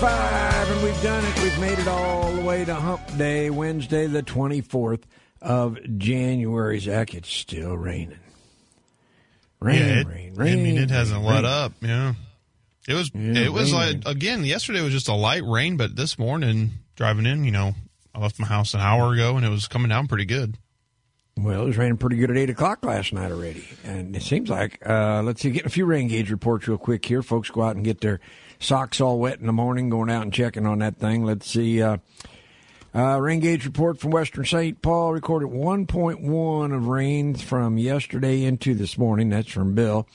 505, and we've done it. We've made it all the way to Hump Day, Wednesday, the 24th of January. Zach, it's still raining. Rain, yeah, it, rain, rain. I mean, it hasn't rain, let up. Yeah, it was. Yeah, it was rain. like again yesterday was just a light rain, but this morning driving in, you know, I left my house an hour ago and it was coming down pretty good. Well, it was raining pretty good at 8 o'clock last night already. And it seems like, uh, let's see, getting a few rain gauge reports real quick here. Folks go out and get their socks all wet in the morning, going out and checking on that thing. Let's see. Uh, uh, rain gauge report from Western St. Paul recorded 1.1 of rain from yesterday into this morning. That's from Bill.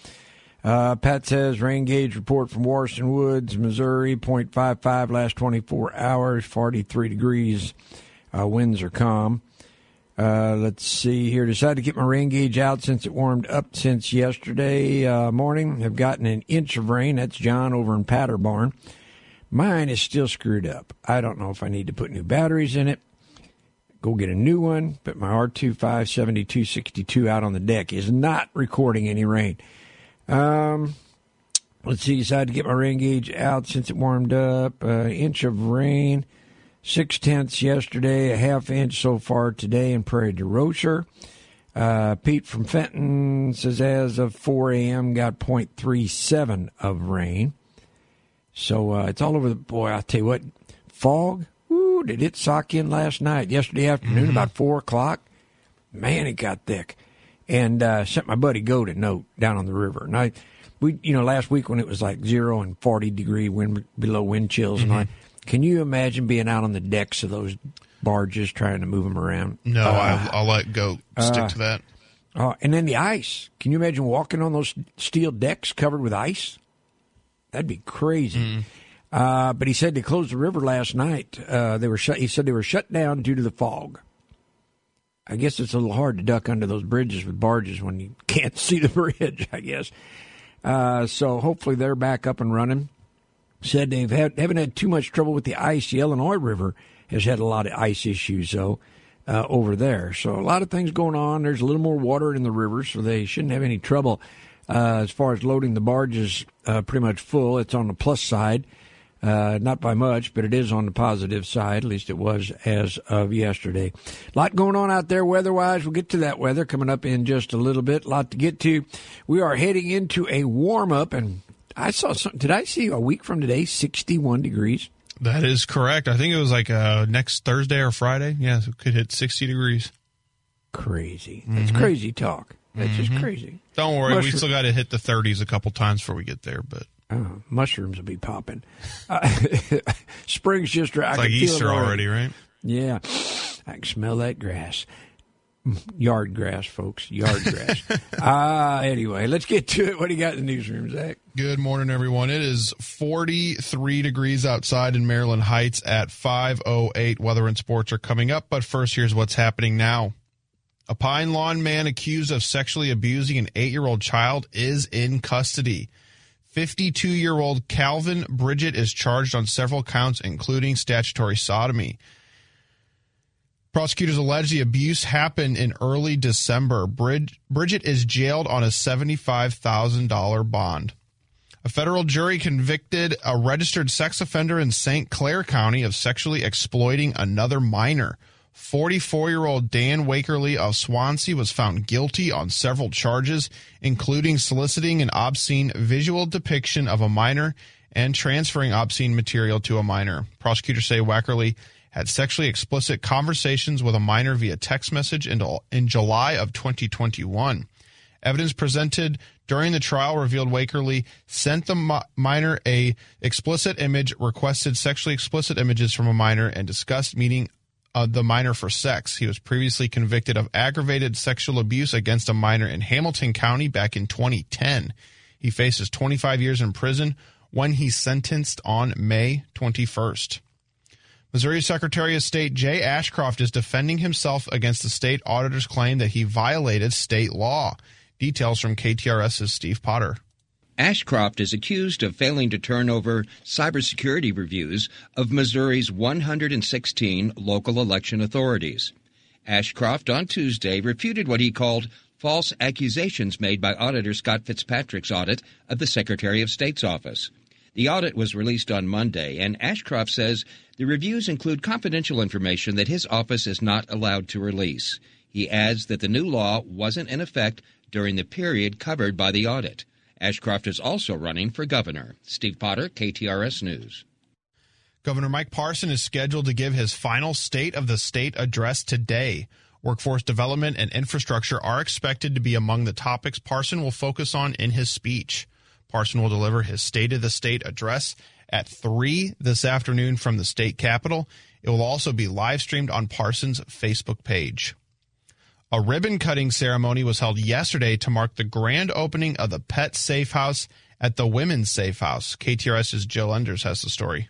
Uh, Pat says rain gauge report from Warson Woods, Missouri, 0.55 last 24 hours, 43 degrees. Uh, winds are calm. Uh, let's see here. Decided to get my rain gauge out since it warmed up since yesterday uh, morning. Have gotten an inch of rain. That's John over in Paderborn. Mine is still screwed up. I don't know if I need to put new batteries in it. Go get a new one. But my R2 57262 out on the deck is not recording any rain. Um, let's see. Decided to get my rain gauge out since it warmed up. Uh, inch of rain. Six tenths yesterday, a half inch so far today in Prairie du Rocher. Uh, Pete from Fenton says as of 4 a.m. got 0.37 of rain. So uh, it's all over the boy. I'll tell you what, fog. Woo, did it sock in last night? Yesterday afternoon, about four o'clock. Man, it got thick. And uh, sent my buddy Goat a note down on the river. And I, we, you know, last week when it was like zero and forty degree wind below wind chills, and I, can you imagine being out on the decks of those barges trying to move them around? No, Uh, I, I'll let go stick to that. uh, and then the ice. Can you imagine walking on those steel decks covered with ice? That'd be crazy. Uh, but he said they closed the river last night. Uh, they were shut. He said they were shut down due to the fog. I guess it's a little hard to duck under those bridges with barges when you can't see the bridge. I guess. Uh, so hopefully they're back up and running. Said they've had haven't had too much trouble with the ice. The Illinois River has had a lot of ice issues though uh, over there. So a lot of things going on. There's a little more water in the river, so they shouldn't have any trouble uh, as far as loading the barges. Uh, pretty much full. It's on the plus side. Uh, not by much, but it is on the positive side. At least it was as of yesterday. A lot going on out there weather-wise. We'll get to that weather coming up in just a little bit. A lot to get to. We are heading into a warm-up, and I saw something. Did I see a week from today, 61 degrees? That is correct. I think it was like uh, next Thursday or Friday. Yeah, it could hit 60 degrees. Crazy. That's crazy talk. That's just crazy. Don't worry, we still got to hit the 30s a couple times before we get there, but Oh, mushrooms will be popping. Uh, spring's just right. it's I like can feel it Easter already, right? Yeah, I can smell that grass. Yard grass, folks. Yard grass. Ah, anyway, let's get to it. What do you got in the newsroom, Zach? Good morning, everyone. It is 43 degrees outside in Maryland Heights at 5:08. Weather and sports are coming up, but first, here's what's happening now. A Pine Lawn man accused of sexually abusing an eight-year-old child is in custody. 52-year-old Calvin Bridget is charged on several counts, including statutory sodomy. Prosecutors allege the abuse happened in early December. Brid- Bridget is jailed on a $75,000 bond. A federal jury convicted a registered sex offender in St. Clair County of sexually exploiting another minor. 44 year old Dan Wakerly of Swansea was found guilty on several charges, including soliciting an obscene visual depiction of a minor and transferring obscene material to a minor. Prosecutors say Wackerly had sexually explicit conversations with a minor via text message in, in July of 2021. Evidence presented during the trial revealed Wakerly sent the minor a explicit image, requested sexually explicit images from a minor, and discussed meeting uh, the minor for sex. He was previously convicted of aggravated sexual abuse against a minor in Hamilton County back in 2010. He faces 25 years in prison when he's sentenced on May 21st. Missouri Secretary of State Jay Ashcroft is defending himself against the state auditor's claim that he violated state law. Details from KTRS's Steve Potter. Ashcroft is accused of failing to turn over cybersecurity reviews of Missouri's 116 local election authorities. Ashcroft on Tuesday refuted what he called false accusations made by Auditor Scott Fitzpatrick's audit of the Secretary of State's office. The audit was released on Monday, and Ashcroft says the reviews include confidential information that his office is not allowed to release. He adds that the new law wasn't in effect during the period covered by the audit. Ashcroft is also running for governor. Steve Potter, KTRS News. Governor Mike Parson is scheduled to give his final State of the State address today. Workforce development and infrastructure are expected to be among the topics Parson will focus on in his speech. Parson will deliver his State of the State address at 3 this afternoon from the state capitol. It will also be live streamed on Parson's Facebook page. A ribbon cutting ceremony was held yesterday to mark the grand opening of the Pet Safe House at the Women's Safe House. KTRS's Jill Enders has the story.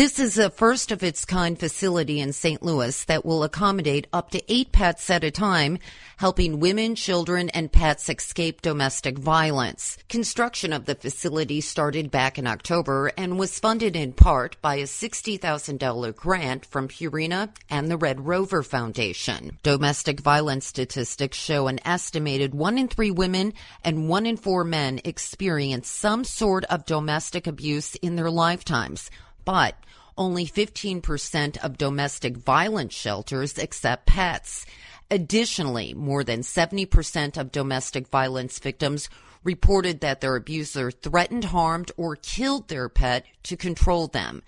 This is a first of its kind facility in St. Louis that will accommodate up to eight pets at a time, helping women, children, and pets escape domestic violence. Construction of the facility started back in October and was funded in part by a $60,000 grant from Purina and the Red Rover Foundation. Domestic violence statistics show an estimated one in three women and one in four men experience some sort of domestic abuse in their lifetimes but only 15% of domestic violence shelters accept pets. Additionally, more than 70% of domestic violence victims reported that their abuser threatened, harmed, or killed their pet to control them.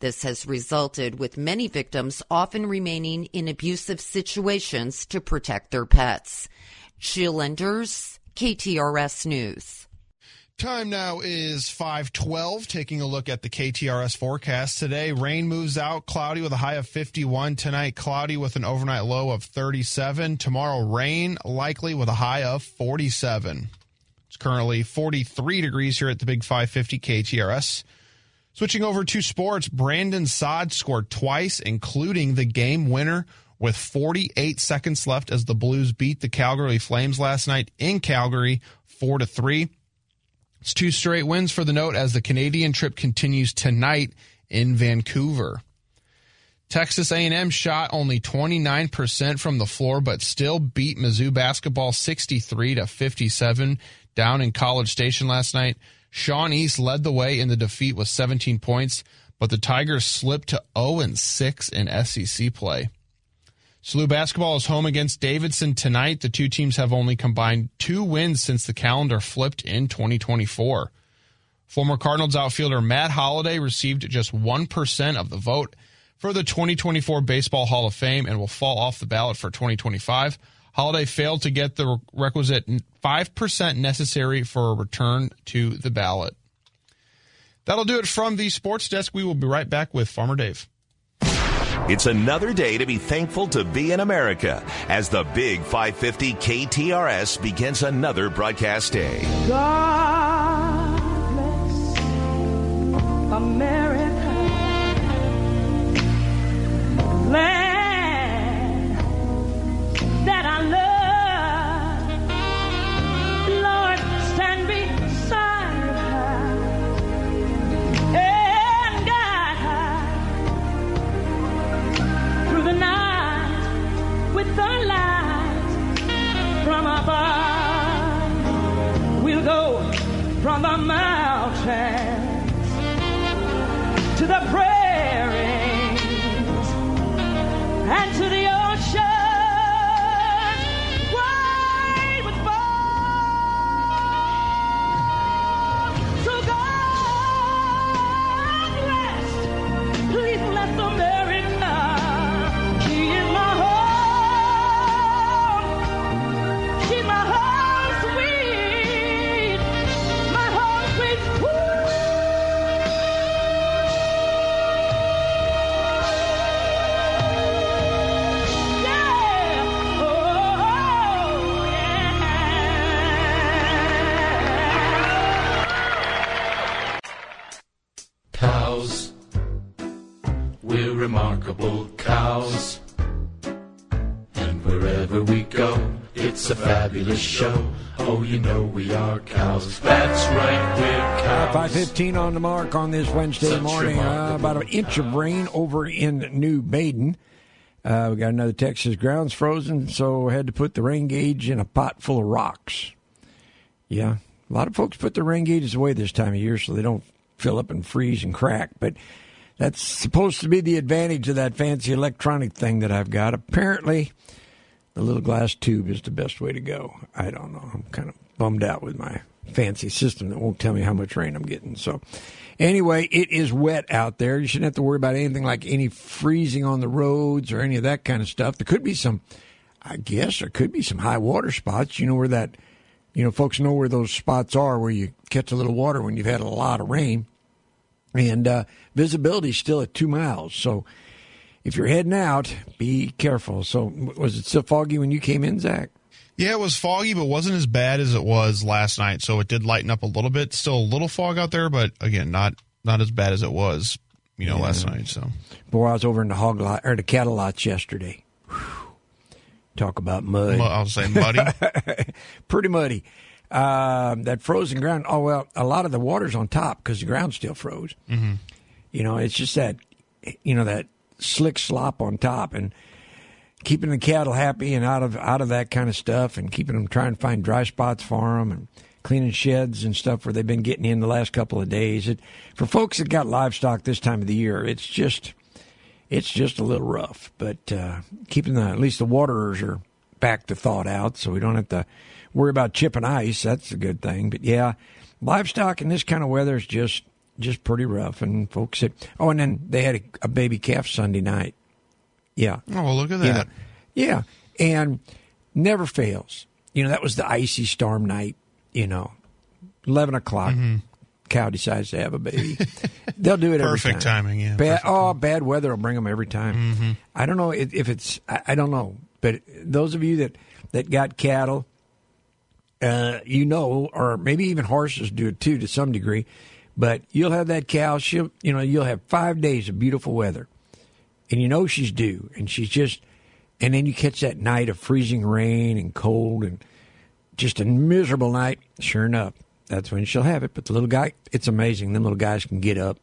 This has resulted with many victims often remaining in abusive situations to protect their pets. Jill Enders, KTRS News. Time now is 512. Taking a look at the KTRS forecast today. Rain moves out, cloudy with a high of 51. Tonight, cloudy with an overnight low of 37. Tomorrow, rain likely with a high of 47. It's currently 43 degrees here at the Big 550 KTRS. Switching over to sports, Brandon Saad scored twice, including the game winner with 48 seconds left as the Blues beat the Calgary Flames last night in Calgary 4 to 3. It's two straight wins for the note as the Canadian trip continues tonight in Vancouver. Texas A&M shot only 29% from the floor but still beat Mizzou basketball 63 to 57 down in College Station last night. Sean East led the way in the defeat with 17 points, but the Tigers slipped to 0 and 6 in SEC play. SLU basketball is home against Davidson tonight. The two teams have only combined two wins since the calendar flipped in 2024. Former Cardinals outfielder Matt Holliday received just 1% of the vote for the 2024 Baseball Hall of Fame and will fall off the ballot for 2025. Holliday failed to get the requisite 5% necessary for a return to the ballot. That'll do it from the sports desk. We will be right back with Farmer Dave. It's another day to be thankful to be in America as the Big 550 KTRS begins another broadcast day. God 15 on the mark on this Wednesday morning. Uh, about an inch of rain over in New Baden. Uh, we got another Texas grounds frozen, so had to put the rain gauge in a pot full of rocks. Yeah, a lot of folks put their rain gauges away this time of year so they don't fill up and freeze and crack. But that's supposed to be the advantage of that fancy electronic thing that I've got. Apparently, the little glass tube is the best way to go. I don't know. I'm kind of bummed out with my fancy system that won't tell me how much rain I'm getting. So, anyway, it is wet out there. You shouldn't have to worry about anything like any freezing on the roads or any of that kind of stuff. There could be some, I guess, there could be some high water spots. You know where that, you know, folks know where those spots are where you catch a little water when you've had a lot of rain. And uh, visibility is still at two miles. So, if you're heading out, be careful. So, was it still foggy when you came in, Zach? Yeah, it was foggy, but wasn't as bad as it was last night. So it did lighten up a little bit. Still a little fog out there, but again, not not as bad as it was, you know, yeah. last night. So, boy, I was over in the hog lot or the cattle lots yesterday. Whew. Talk about mud. I'll say muddy. Pretty muddy. Uh, that frozen ground. Oh well, a lot of the water's on top because the ground still froze. Mm-hmm. You know, it's just that, you know, that slick slop on top and keeping the cattle happy and out of out of that kind of stuff, and keeping them trying to find dry spots for them, and cleaning sheds and stuff where they've been getting in the last couple of days. It, for folks that got livestock this time of the year, it's just it's just a little rough. But uh, keeping the at least the waterers are back to thawed out, so we don't have to worry about chipping ice. That's a good thing. But yeah, livestock in this kind of weather is just just pretty rough. And folks said, oh, and then they had a, a baby calf Sunday night. Yeah. Oh, well, look at that. yeah. And never fails. You know, that was the icy storm night, you know, 11 o'clock. Mm-hmm. Cow decides to have a baby. They'll do it every Perfect time. timing, yeah. Bad, oh, timing. bad weather will bring them every time. Mm-hmm. I don't know if, if it's, I, I, don't know. But those of you that, that got cattle, uh, you know, or maybe even horses do it too to some degree. But you'll have that cow. She'll, you know, you'll have five days of beautiful weather, and you know she's due, and she's just, and then you catch that night of freezing rain and cold and just a miserable night. Sure enough, that's when she'll have it. But the little guy, it's amazing. Them little guys can get up,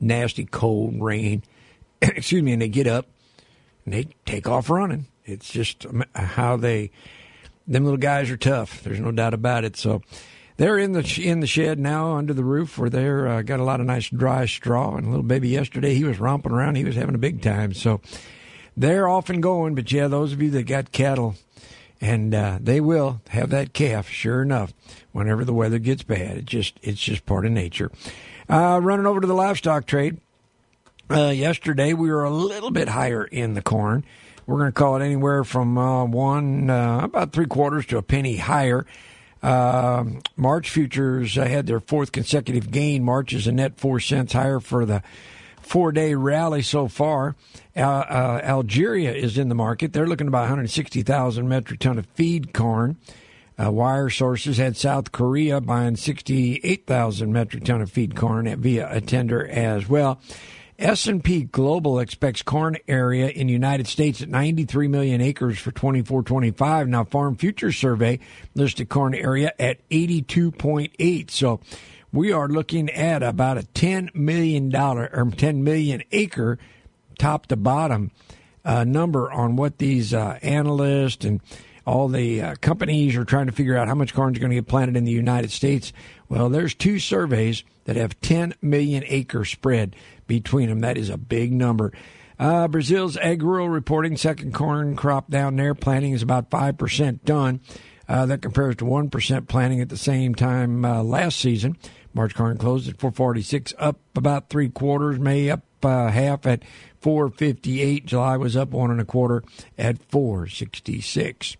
nasty cold rain, excuse me, and they get up and they take off running. It's just how they, them little guys are tough. There's no doubt about it. So they're in the in the shed now under the roof where they're uh, got a lot of nice dry straw. And a little baby yesterday, he was romping around. He was having a big time. So they're off and going. But yeah, those of you that got cattle, and uh, they will have that calf. Sure enough, whenever the weather gets bad, it just it's just part of nature. Uh, running over to the livestock trade. Uh, yesterday we were a little bit higher in the corn. We're going to call it anywhere from uh, one, uh, about three quarters to a penny higher. Uh, March futures had their fourth consecutive gain. March is a net four cents higher for the four day rally so far. Uh, uh, Algeria is in the market. They're looking about 160,000 metric ton of feed corn. Uh, wire sources had South Korea buying 68,000 metric ton of feed corn via a tender as well. S&P Global expects corn area in United States at 93 million acres for 24-25. Now, Farm Futures Survey listed corn area at 82.8. So, we are looking at about a 10 million dollar or 10 million acre top to bottom uh, number on what these uh, analysts and all the uh, companies are trying to figure out how much corn is going to get planted in the United States. Well, there's two surveys that have 10 million acre spread between them. That is a big number. Uh, Brazil's AgRural reporting second corn crop down there. Planting is about 5% done. Uh, that compares to 1% planting at the same time uh, last season. March corn closed at 446, up about three quarters. May up uh, half at 458. July was up one and a quarter at 466.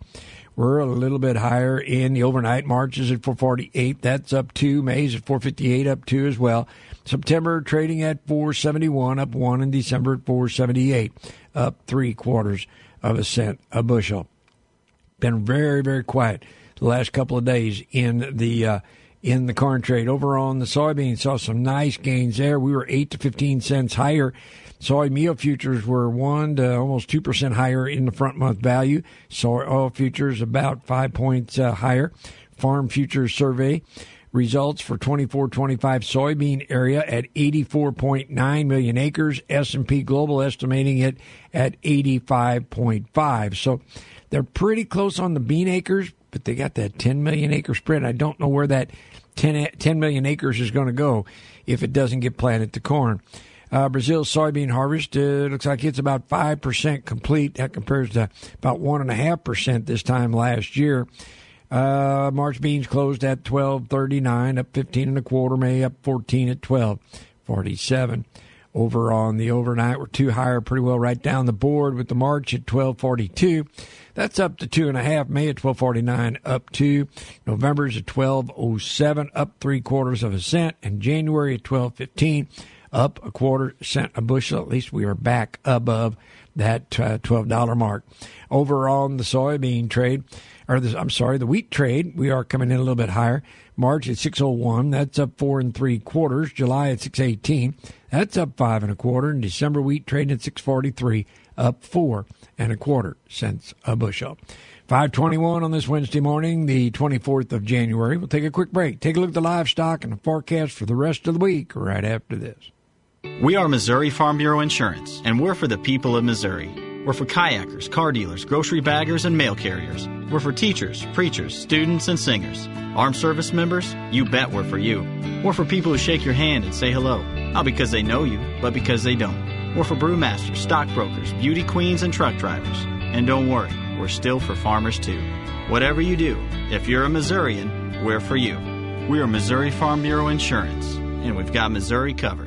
We're a little bit higher in the overnight. March is at 448. That's up two. May's at 458, up two as well. September trading at 471, up one. In December at 478, up three quarters of a cent a bushel. Been very, very quiet the last couple of days in the uh, in the corn trade. Over on the soybean, saw some nice gains there. We were eight to 15 cents higher. Soy meal futures were one to almost two percent higher in the front month value. Soy oil futures about five points uh, higher. Farm futures survey results for 24-25 soybean area at 84.9 million acres. S&P Global estimating it at 85.5. So they're pretty close on the bean acres, but they got that 10 million acre spread. I don't know where that 10, 10 million acres is going to go if it doesn't get planted to corn. Uh, Brazil's soybean harvest uh, looks like it's about 5% complete. That compares to about 1.5% this time last year. Uh, March beans closed at 12.39, up 15 and a quarter. May up 14 at 12.47. Over on the overnight, we're two higher, pretty well right down the board with the March at 12.42. That's up to two and a half. May at 12.49, up two. November's at 12.07, up three quarters of a cent. And January at 12.15, up a quarter cent a bushel. At least we are back above that uh, $12 mark. Over on the soybean trade, or the, I'm sorry, the wheat trade, we are coming in a little bit higher. March at 601, that's up four and three quarters. July at 618, that's up five and a quarter. And December wheat trading at 643, up four and a quarter cents a bushel. 521 on this Wednesday morning, the 24th of January. We'll take a quick break. Take a look at the livestock and the forecast for the rest of the week right after this. We are Missouri Farm Bureau Insurance, and we're for the people of Missouri. We're for kayakers, car dealers, grocery baggers, and mail carriers. We're for teachers, preachers, students, and singers. Armed service members? You bet we're for you. We're for people who shake your hand and say hello, not because they know you, but because they don't. We're for brewmasters, stockbrokers, beauty queens, and truck drivers. And don't worry, we're still for farmers too. Whatever you do, if you're a Missourian, we're for you. We are Missouri Farm Bureau Insurance, and we've got Missouri covered.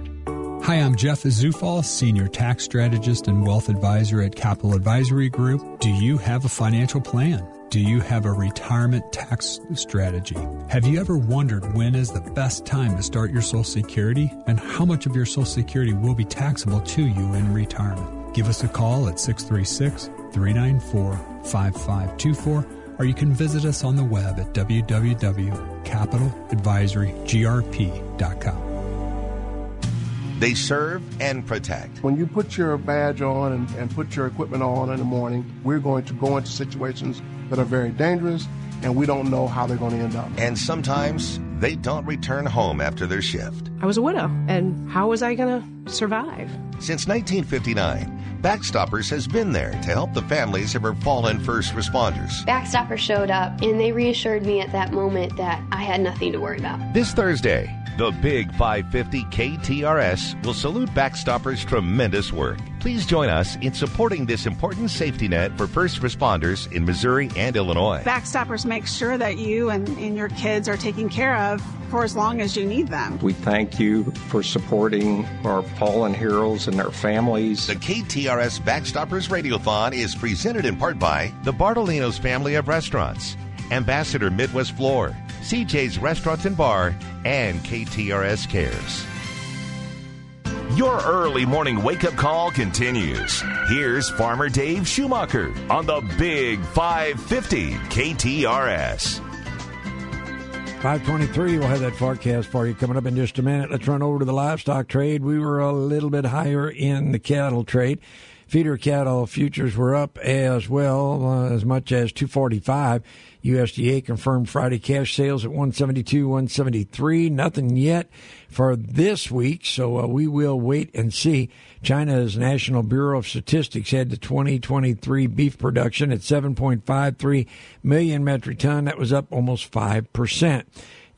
Hi, I'm Jeff Zufall, Senior Tax Strategist and Wealth Advisor at Capital Advisory Group. Do you have a financial plan? Do you have a retirement tax strategy? Have you ever wondered when is the best time to start your Social Security and how much of your Social Security will be taxable to you in retirement? Give us a call at 636 394 5524 or you can visit us on the web at www.capitaladvisorygrp.com. They serve and protect. When you put your badge on and, and put your equipment on in the morning, we're going to go into situations that are very dangerous and we don't know how they're going to end up. And sometimes they don't return home after their shift. I was a widow, and how was I going to survive? Since 1959, Backstoppers has been there to help the families of our fallen first responders. Backstoppers showed up, and they reassured me at that moment that I had nothing to worry about. This Thursday, the Big 550 KTRS will salute Backstoppers' tremendous work. Please join us in supporting this important safety net for first responders in Missouri and Illinois. Backstoppers makes sure that you and, and your kids are taken care of for as long as you need them. We thank you for supporting our fallen heroes and their families. The KTRS Backstoppers Radiothon is presented in part by the Bartolinos family of restaurants, Ambassador Midwest Floor, CJ's Restaurants and Bar, and KTRS Cares. Your early morning wake up call continues. Here's Farmer Dave Schumacher on the Big 550 KTRS. 523, we'll have that forecast for you coming up in just a minute. Let's run over to the livestock trade. We were a little bit higher in the cattle trade. Feeder cattle futures were up as well, uh, as much as 245. USDA confirmed Friday cash sales at 172, 173. Nothing yet for this week, so uh, we will wait and see. China's National Bureau of Statistics had the 2023 beef production at 7.53 million metric ton. That was up almost 5%.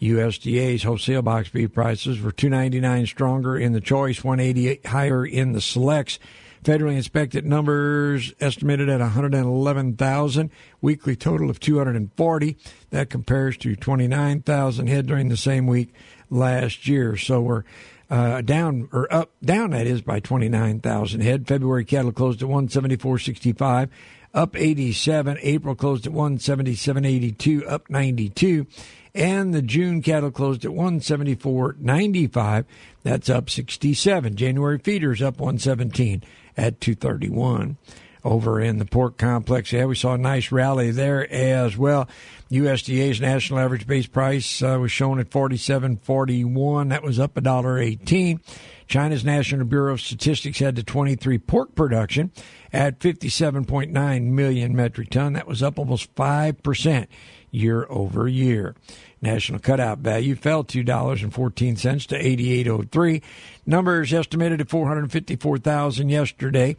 USDA's wholesale box beef prices were 299 stronger in the choice, 188 higher in the selects. Federally inspected numbers estimated at 111,000, weekly total of 240. That compares to 29,000 head during the same week last year. So we're uh, down or up, down that is by 29,000 head. February cattle closed at 174.65, up 87. April closed at 177.82, up 92. And the June cattle closed at 174.95. That's up 67. January feeders up 117 at 231 over in the pork complex. Yeah, we saw a nice rally there as well. USDA's national average base price uh, was shown at 47.41. That was up a dollar 18. China's National Bureau of Statistics had the 23 pork production at 57.9 million metric ton. That was up almost 5% year over year. National cutout value fell $2.14 to 88.03. Numbers estimated at 454,000 yesterday.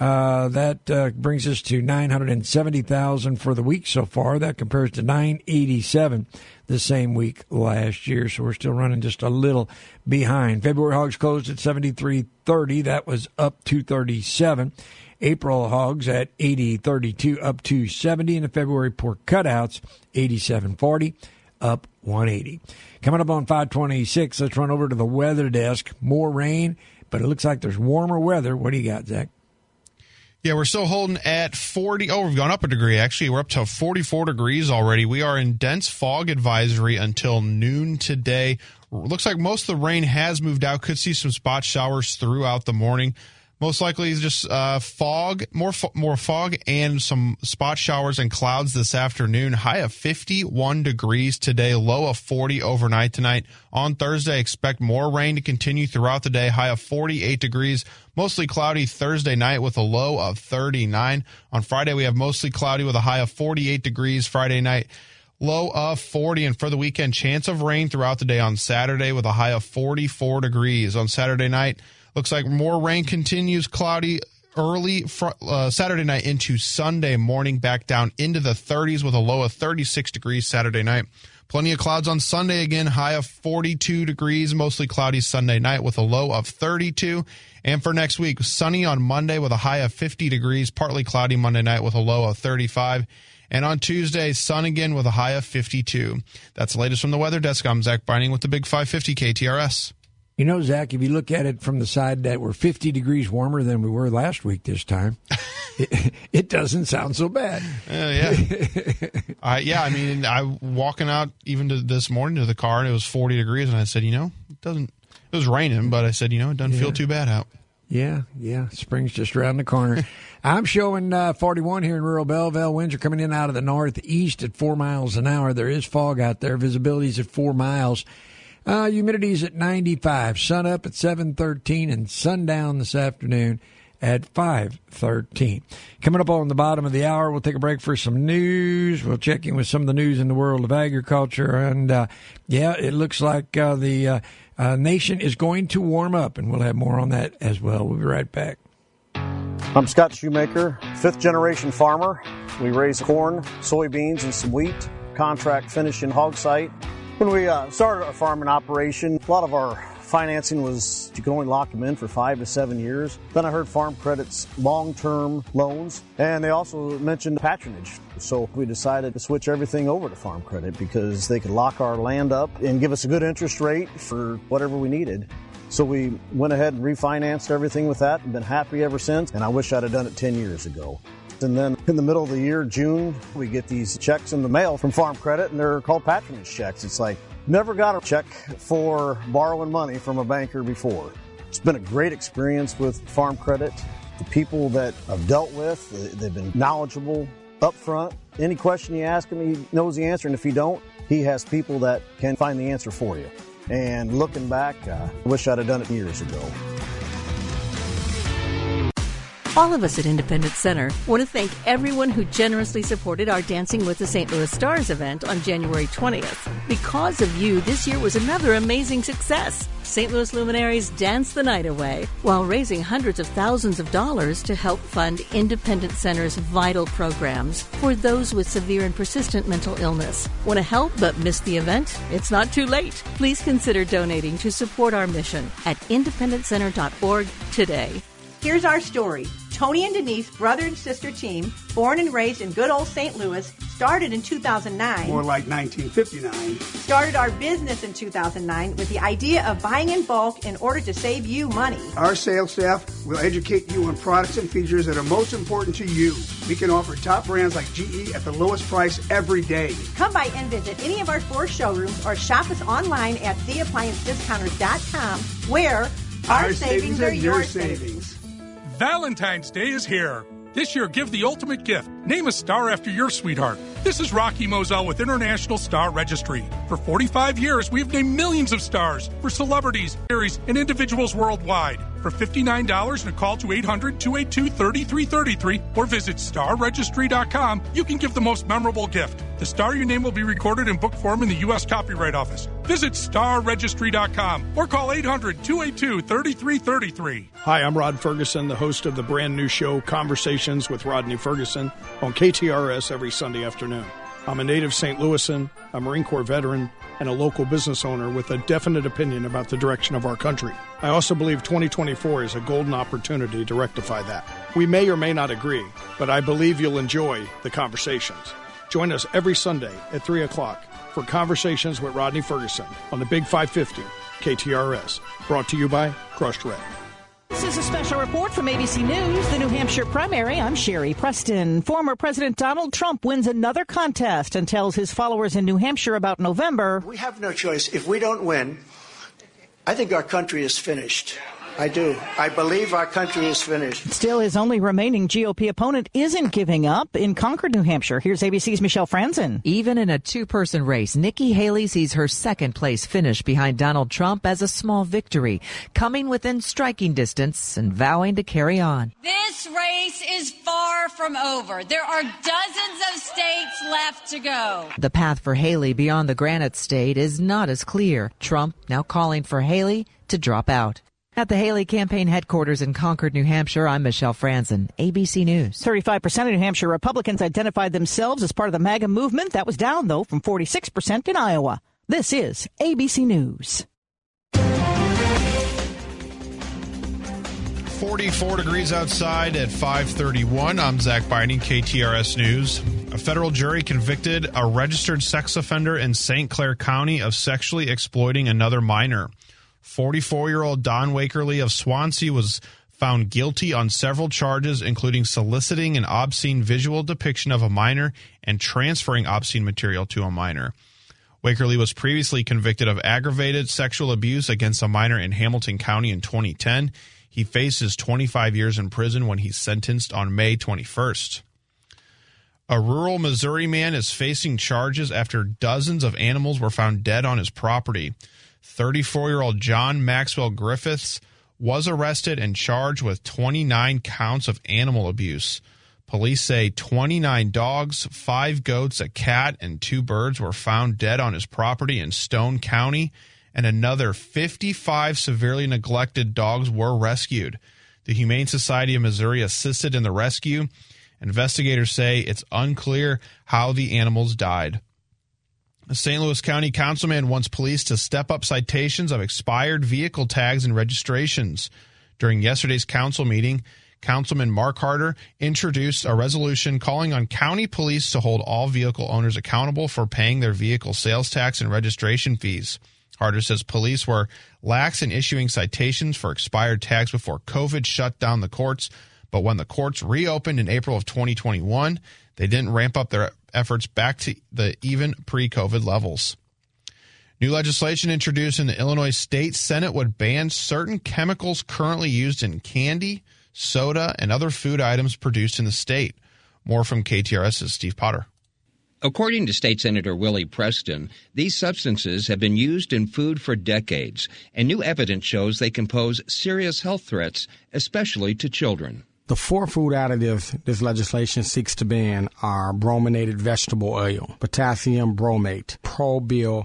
Uh, that uh, brings us to 970,000 for the week so far. That compares to 987 the same week last year. So we're still running just a little behind. February hogs closed at 73.30. That was up 237. April hogs at 80.32, up 270. And the February pork cutouts, 87.40, up 180. Coming up on 526, let's run over to the weather desk. More rain, but it looks like there's warmer weather. What do you got, Zach? Yeah, we're still holding at 40. Oh, we've gone up a degree, actually. We're up to 44 degrees already. We are in dense fog advisory until noon today. Looks like most of the rain has moved out. Could see some spot showers throughout the morning. Most likely just uh, fog, more fo- more fog, and some spot showers and clouds this afternoon. High of 51 degrees today, low of 40 overnight tonight. On Thursday, expect more rain to continue throughout the day. High of 48 degrees, mostly cloudy Thursday night with a low of 39. On Friday, we have mostly cloudy with a high of 48 degrees Friday night. Low of 40 and for the weekend, chance of rain throughout the day on Saturday with a high of 44 degrees. On Saturday night, Looks like more rain continues cloudy early fr- uh, Saturday night into Sunday morning, back down into the 30s with a low of 36 degrees Saturday night. Plenty of clouds on Sunday again, high of 42 degrees, mostly cloudy Sunday night with a low of 32. And for next week, sunny on Monday with a high of 50 degrees, partly cloudy Monday night with a low of 35. And on Tuesday, sun again with a high of 52. That's the latest from the weather desk. I'm Zach Binding with the Big 550 KTRS. You know, Zach, if you look at it from the side that we're 50 degrees warmer than we were last week this time, it, it, doesn't sound so bad. Uh, yeah. uh, yeah, I mean, I walking out even to this morning to the car and it was 40 degrees and I said, you know, it doesn't, it was raining, but I said, you know, it doesn't yeah. feel too bad out. Yeah, yeah. Spring's just around the corner. I'm showing uh, 41 here in rural Belleville. Winds are coming in out of the northeast at four miles an hour. There is fog out there. Visibility's at four miles. Uh, humidity's at 95. Sun up at 7:13 and sundown this afternoon at 5:13. Coming up on the bottom of the hour, we'll take a break for some news. We'll check in with some of the news in the world of agriculture, and uh, yeah, it looks like uh, the uh, uh, nation is going to warm up, and we'll have more on that as well. We'll be right back. I'm Scott Shoemaker, fifth generation farmer. We raise corn, soybeans, and some wheat. Contract finishing hog site when we uh, started our farming operation, a lot of our financing was you could only lock them in for five to seven years. Then I heard Farm Credit's long-term loans, and they also mentioned patronage. So we decided to switch everything over to Farm Credit because they could lock our land up and give us a good interest rate for whatever we needed. So we went ahead and refinanced everything with that and been happy ever since. And I wish I'd have done it 10 years ago. And then in the middle of the year, June, we get these checks in the mail from Farm Credit, and they're called patronage checks. It's like, never got a check for borrowing money from a banker before. It's been a great experience with Farm Credit. The people that I've dealt with, they've been knowledgeable, upfront. Any question you ask him, he knows the answer, and if you don't, he has people that can find the answer for you. And looking back, I wish I'd have done it years ago. All of us at Independence Center want to thank everyone who generously supported our Dancing with the St. Louis Stars event on January 20th. Because of you, this year was another amazing success. St. Louis luminaries danced the night away while raising hundreds of thousands of dollars to help fund Independence Center's vital programs for those with severe and persistent mental illness. Want to help but missed the event? It's not too late. Please consider donating to support our mission at independencecenter.org today. Here's our story. Tony and Denise, brother and sister team, born and raised in good old St. Louis, started in 2009. More like 1959. Started our business in 2009 with the idea of buying in bulk in order to save you money. Our sales staff will educate you on products and features that are most important to you. We can offer top brands like GE at the lowest price every day. Come by and visit any of our four showrooms or shop us online at theappliancediscounters.com where our, our savings, savings, are your your savings. savings. Valentine's Day is here. This year, give the ultimate gift. Name a star after your sweetheart. This is Rocky Moselle with International Star Registry. For 45 years, we've named millions of stars for celebrities, series, and individuals worldwide. For $59 and a call to 800 282 3333 or visit starregistry.com, you can give the most memorable gift. The star you name will be recorded in book form in the U.S. Copyright Office. Visit starregistry.com or call 800 282 3333. Hi, I'm Rod Ferguson, the host of the brand new show Conversations with Rodney Ferguson on KTRS every Sunday afternoon. I'm a native St. Louisan, a Marine Corps veteran, and a local business owner with a definite opinion about the direction of our country. I also believe 2024 is a golden opportunity to rectify that. We may or may not agree, but I believe you'll enjoy the conversations. Join us every Sunday at 3 o'clock for Conversations with Rodney Ferguson on the Big 550 KTRS. Brought to you by Crushed Red. This is a special report from ABC News, the New Hampshire primary. I'm Sherry Preston. Former President Donald Trump wins another contest and tells his followers in New Hampshire about November. We have no choice. If we don't win, I think our country is finished. I do. I believe our country is finished. Still, his only remaining GOP opponent isn't giving up in Concord, New Hampshire. Here's ABC's Michelle Franzen. Even in a two person race, Nikki Haley sees her second place finish behind Donald Trump as a small victory, coming within striking distance and vowing to carry on. This race is far from over. There are dozens of states left to go. The path for Haley beyond the Granite State is not as clear. Trump now calling for Haley to drop out. At the Haley campaign headquarters in Concord, New Hampshire, I'm Michelle Franzen, ABC News. 35% of New Hampshire Republicans identified themselves as part of the MAGA movement. That was down, though, from 46% in Iowa. This is ABC News. 44 degrees outside at 531. I'm Zach Binding, KTRS News. A federal jury convicted a registered sex offender in St. Clair County of sexually exploiting another minor. 44 year old Don Wakerly of Swansea was found guilty on several charges, including soliciting an obscene visual depiction of a minor and transferring obscene material to a minor. Wakerly was previously convicted of aggravated sexual abuse against a minor in Hamilton County in 2010. He faces 25 years in prison when he's sentenced on May 21st. A rural Missouri man is facing charges after dozens of animals were found dead on his property. 34 year old John Maxwell Griffiths was arrested and charged with 29 counts of animal abuse. Police say 29 dogs, five goats, a cat, and two birds were found dead on his property in Stone County, and another 55 severely neglected dogs were rescued. The Humane Society of Missouri assisted in the rescue. Investigators say it's unclear how the animals died. A St. Louis County councilman wants police to step up citations of expired vehicle tags and registrations. During yesterday's council meeting, Councilman Mark Harder introduced a resolution calling on county police to hold all vehicle owners accountable for paying their vehicle sales tax and registration fees. Harder says police were lax in issuing citations for expired tags before COVID shut down the courts, but when the courts reopened in April of 2021, they didn't ramp up their efforts back to the even pre COVID levels. New legislation introduced in the Illinois State Senate would ban certain chemicals currently used in candy, soda, and other food items produced in the state. More from KTRS's Steve Potter. According to State Senator Willie Preston, these substances have been used in food for decades, and new evidence shows they can pose serious health threats, especially to children. The four food additives this legislation seeks to ban are brominated vegetable oil, potassium bromate, probyl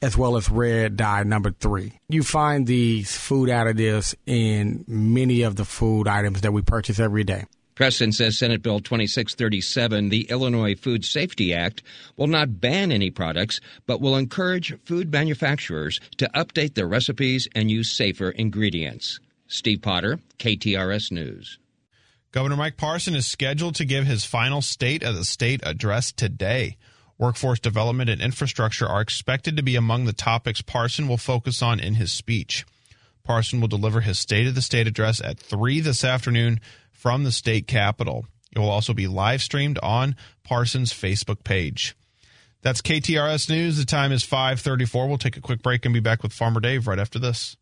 as well as red dye number three. You find these food additives in many of the food items that we purchase every day. Preston says Senate Bill 2637, the Illinois Food Safety Act, will not ban any products, but will encourage food manufacturers to update their recipes and use safer ingredients. Steve Potter, KTRS News. Governor Mike Parson is scheduled to give his final State of the State address today. Workforce development and infrastructure are expected to be among the topics Parson will focus on in his speech. Parson will deliver his State of the State address at 3 this afternoon from the state capitol. It will also be live streamed on Parson's Facebook page. That's KTRS News. The time is 534. We'll take a quick break and be back with Farmer Dave right after this.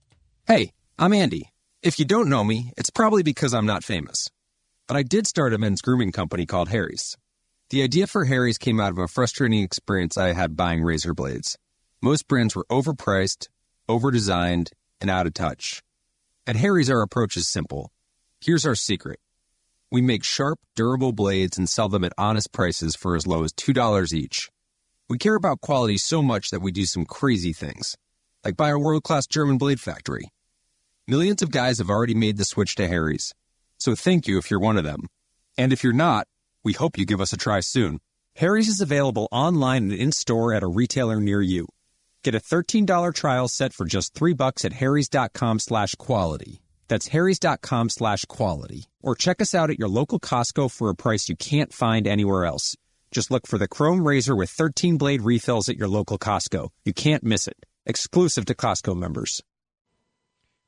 Hey, I'm Andy. If you don't know me, it's probably because I'm not famous. But I did start a men's grooming company called Harry's. The idea for Harry's came out of a frustrating experience I had buying razor blades. Most brands were overpriced, overdesigned, and out of touch. At Harry's, our approach is simple. Here's our secret. We make sharp, durable blades and sell them at honest prices for as low as $2 each. We care about quality so much that we do some crazy things, like buy a world-class German blade factory. Millions of guys have already made the switch to Harry's, so thank you if you're one of them. And if you're not, we hope you give us a try soon. Harry's is available online and in-store at a retailer near you. Get a $13 trial set for just 3 bucks at harrys.com slash quality. That's harrys.com slash quality. Or check us out at your local Costco for a price you can't find anywhere else. Just look for the Chrome Razor with 13 blade refills at your local Costco. You can't miss it. Exclusive to Costco members.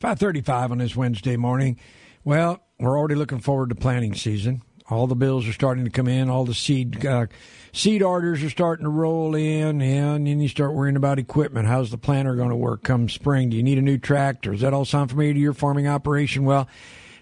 535 on this Wednesday morning. Well, we're already looking forward to planting season. All the bills are starting to come in. All the seed uh, seed orders are starting to roll in, and then you start worrying about equipment. How's the planter going to work come spring? Do you need a new tractor? Does that all sound familiar to your farming operation? Well,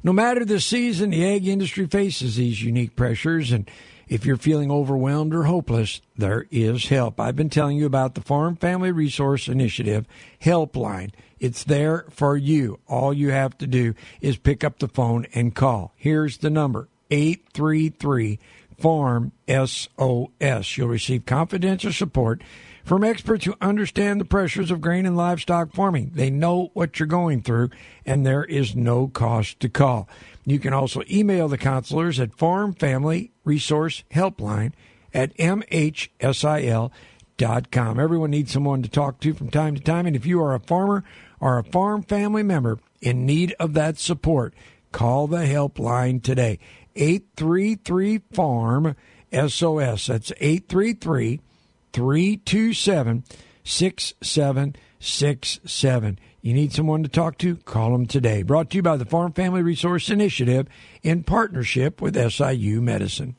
no matter the season, the ag industry faces these unique pressures, and if you're feeling overwhelmed or hopeless, there is help. I've been telling you about the Farm Family Resource Initiative Helpline. It's there for you. All you have to do is pick up the phone and call. Here's the number 833 Farm SOS. You'll receive confidential support from experts who understand the pressures of grain and livestock farming. They know what you're going through, and there is no cost to call. You can also email the counselors at Farm Family Resource Helpline at mhsil.com. Everyone needs someone to talk to from time to time, and if you are a farmer or a farm family member in need of that support, call the helpline today. 833 Farm SOS. That's 833 327 6767. You need someone to talk to? Call them today. Brought to you by the Farm Family Resource Initiative in partnership with SIU Medicine.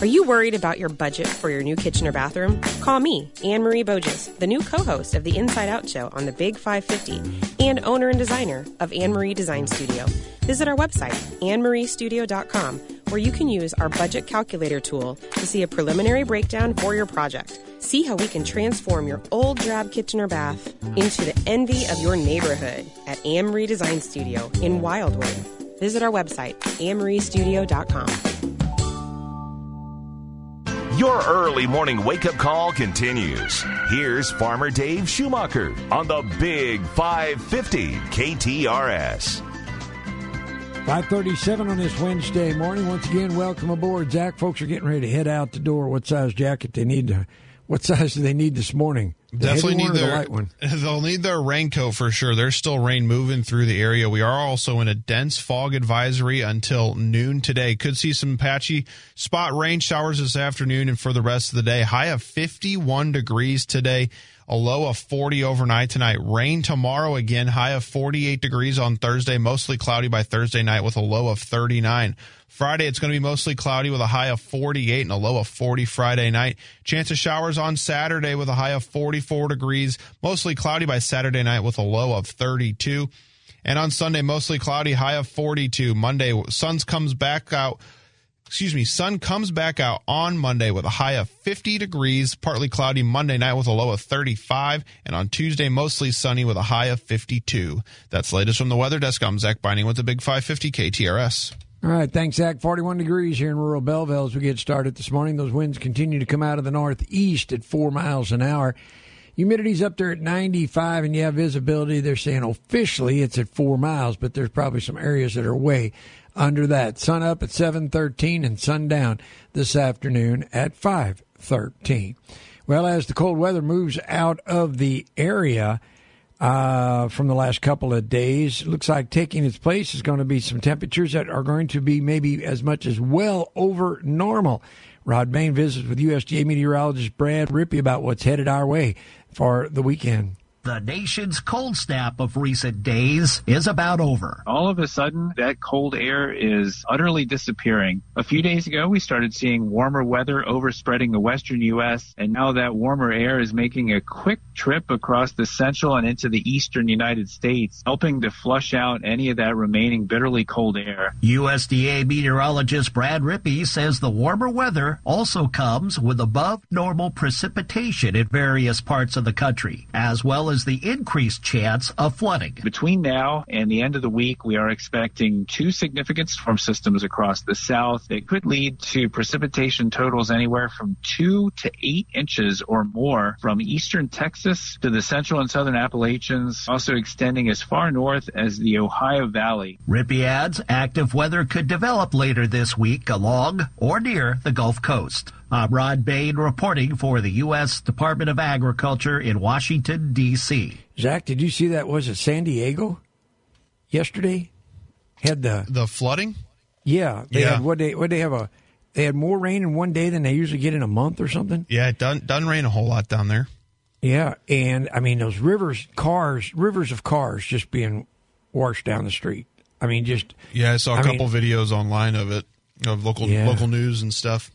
Are you worried about your budget for your new kitchen or bathroom? Call me, Anne Marie Boges, the new co host of the Inside Out Show on the Big 550 and owner and designer of Anne Marie Design Studio. Visit our website, annemariestudio.com, where you can use our budget calculator tool to see a preliminary breakdown for your project. See how we can transform your old drab kitchen or bath into the envy of your neighborhood at Anne Marie Design Studio in Wildwood. Visit our website, annemariestudio.com. Your early morning wake up call continues. Here's Farmer Dave Schumacher on the Big 550 KTRS. 537 on this Wednesday morning. Once again, welcome aboard. Zach, folks are getting ready to head out the door. What size jacket they need to, what size do they need this morning? The Definitely need the their one. They'll need their raincoat for sure. There's still rain moving through the area. We are also in a dense fog advisory until noon today. Could see some patchy spot rain showers this afternoon and for the rest of the day. High of 51 degrees today. A low of 40 overnight tonight. Rain tomorrow again. High of 48 degrees on Thursday. Mostly cloudy by Thursday night with a low of 39. Friday, it's going to be mostly cloudy with a high of 48 and a low of 40 Friday night. Chance of showers on Saturday with a high of 44 degrees. Mostly cloudy by Saturday night with a low of 32. And on Sunday, mostly cloudy, high of 42. Monday, suns comes back out. Excuse me, sun comes back out on Monday with a high of 50 degrees, partly cloudy Monday night with a low of 35, and on Tuesday, mostly sunny with a high of 52. That's latest from the weather desk. I'm Zach Binding with the Big 550 KTRS. All right, thanks, Zach. 41 degrees here in rural Belleville as we get started this morning. Those winds continue to come out of the northeast at four miles an hour. Humidity's up there at 95, and you have visibility. They're saying officially it's at four miles, but there's probably some areas that are way under that. Sun up at 7:13 and sundown this afternoon at 5:13. Well, as the cold weather moves out of the area uh, from the last couple of days, looks like taking its place is going to be some temperatures that are going to be maybe as much as well over normal. Rod Bain visits with USDA meteorologist Brad Rippey about what's headed our way for the weekend. The nation's cold snap of recent days is about over. All of a sudden, that cold air is utterly disappearing. A few days ago, we started seeing warmer weather overspreading the western U.S., and now that warmer air is making a quick trip across the central and into the eastern United States, helping to flush out any of that remaining bitterly cold air. USDA meteorologist Brad Rippey says the warmer weather also comes with above normal precipitation in various parts of the country, as well as the increased chance of flooding. Between now and the end of the week, we are expecting two significant storm systems across the south that could lead to precipitation totals anywhere from two to eight inches or more from eastern Texas to the central and southern Appalachians, also extending as far north as the Ohio Valley. Rippey adds active weather could develop later this week along or near the Gulf Coast. I'm Rod Bain reporting for the U.S. Department of Agriculture in Washington, D.C. Zach, did you see that? Was it San Diego yesterday? Had the the flooding? Yeah, they Yeah. had what they what they have a they had more rain in one day than they usually get in a month or something. Yeah, it doesn't, doesn't rain a whole lot down there. Yeah, and I mean those rivers, cars, rivers of cars just being washed down the street. I mean, just Yeah, I saw a I couple mean- videos online of it, of local Yeah. local news and stuff.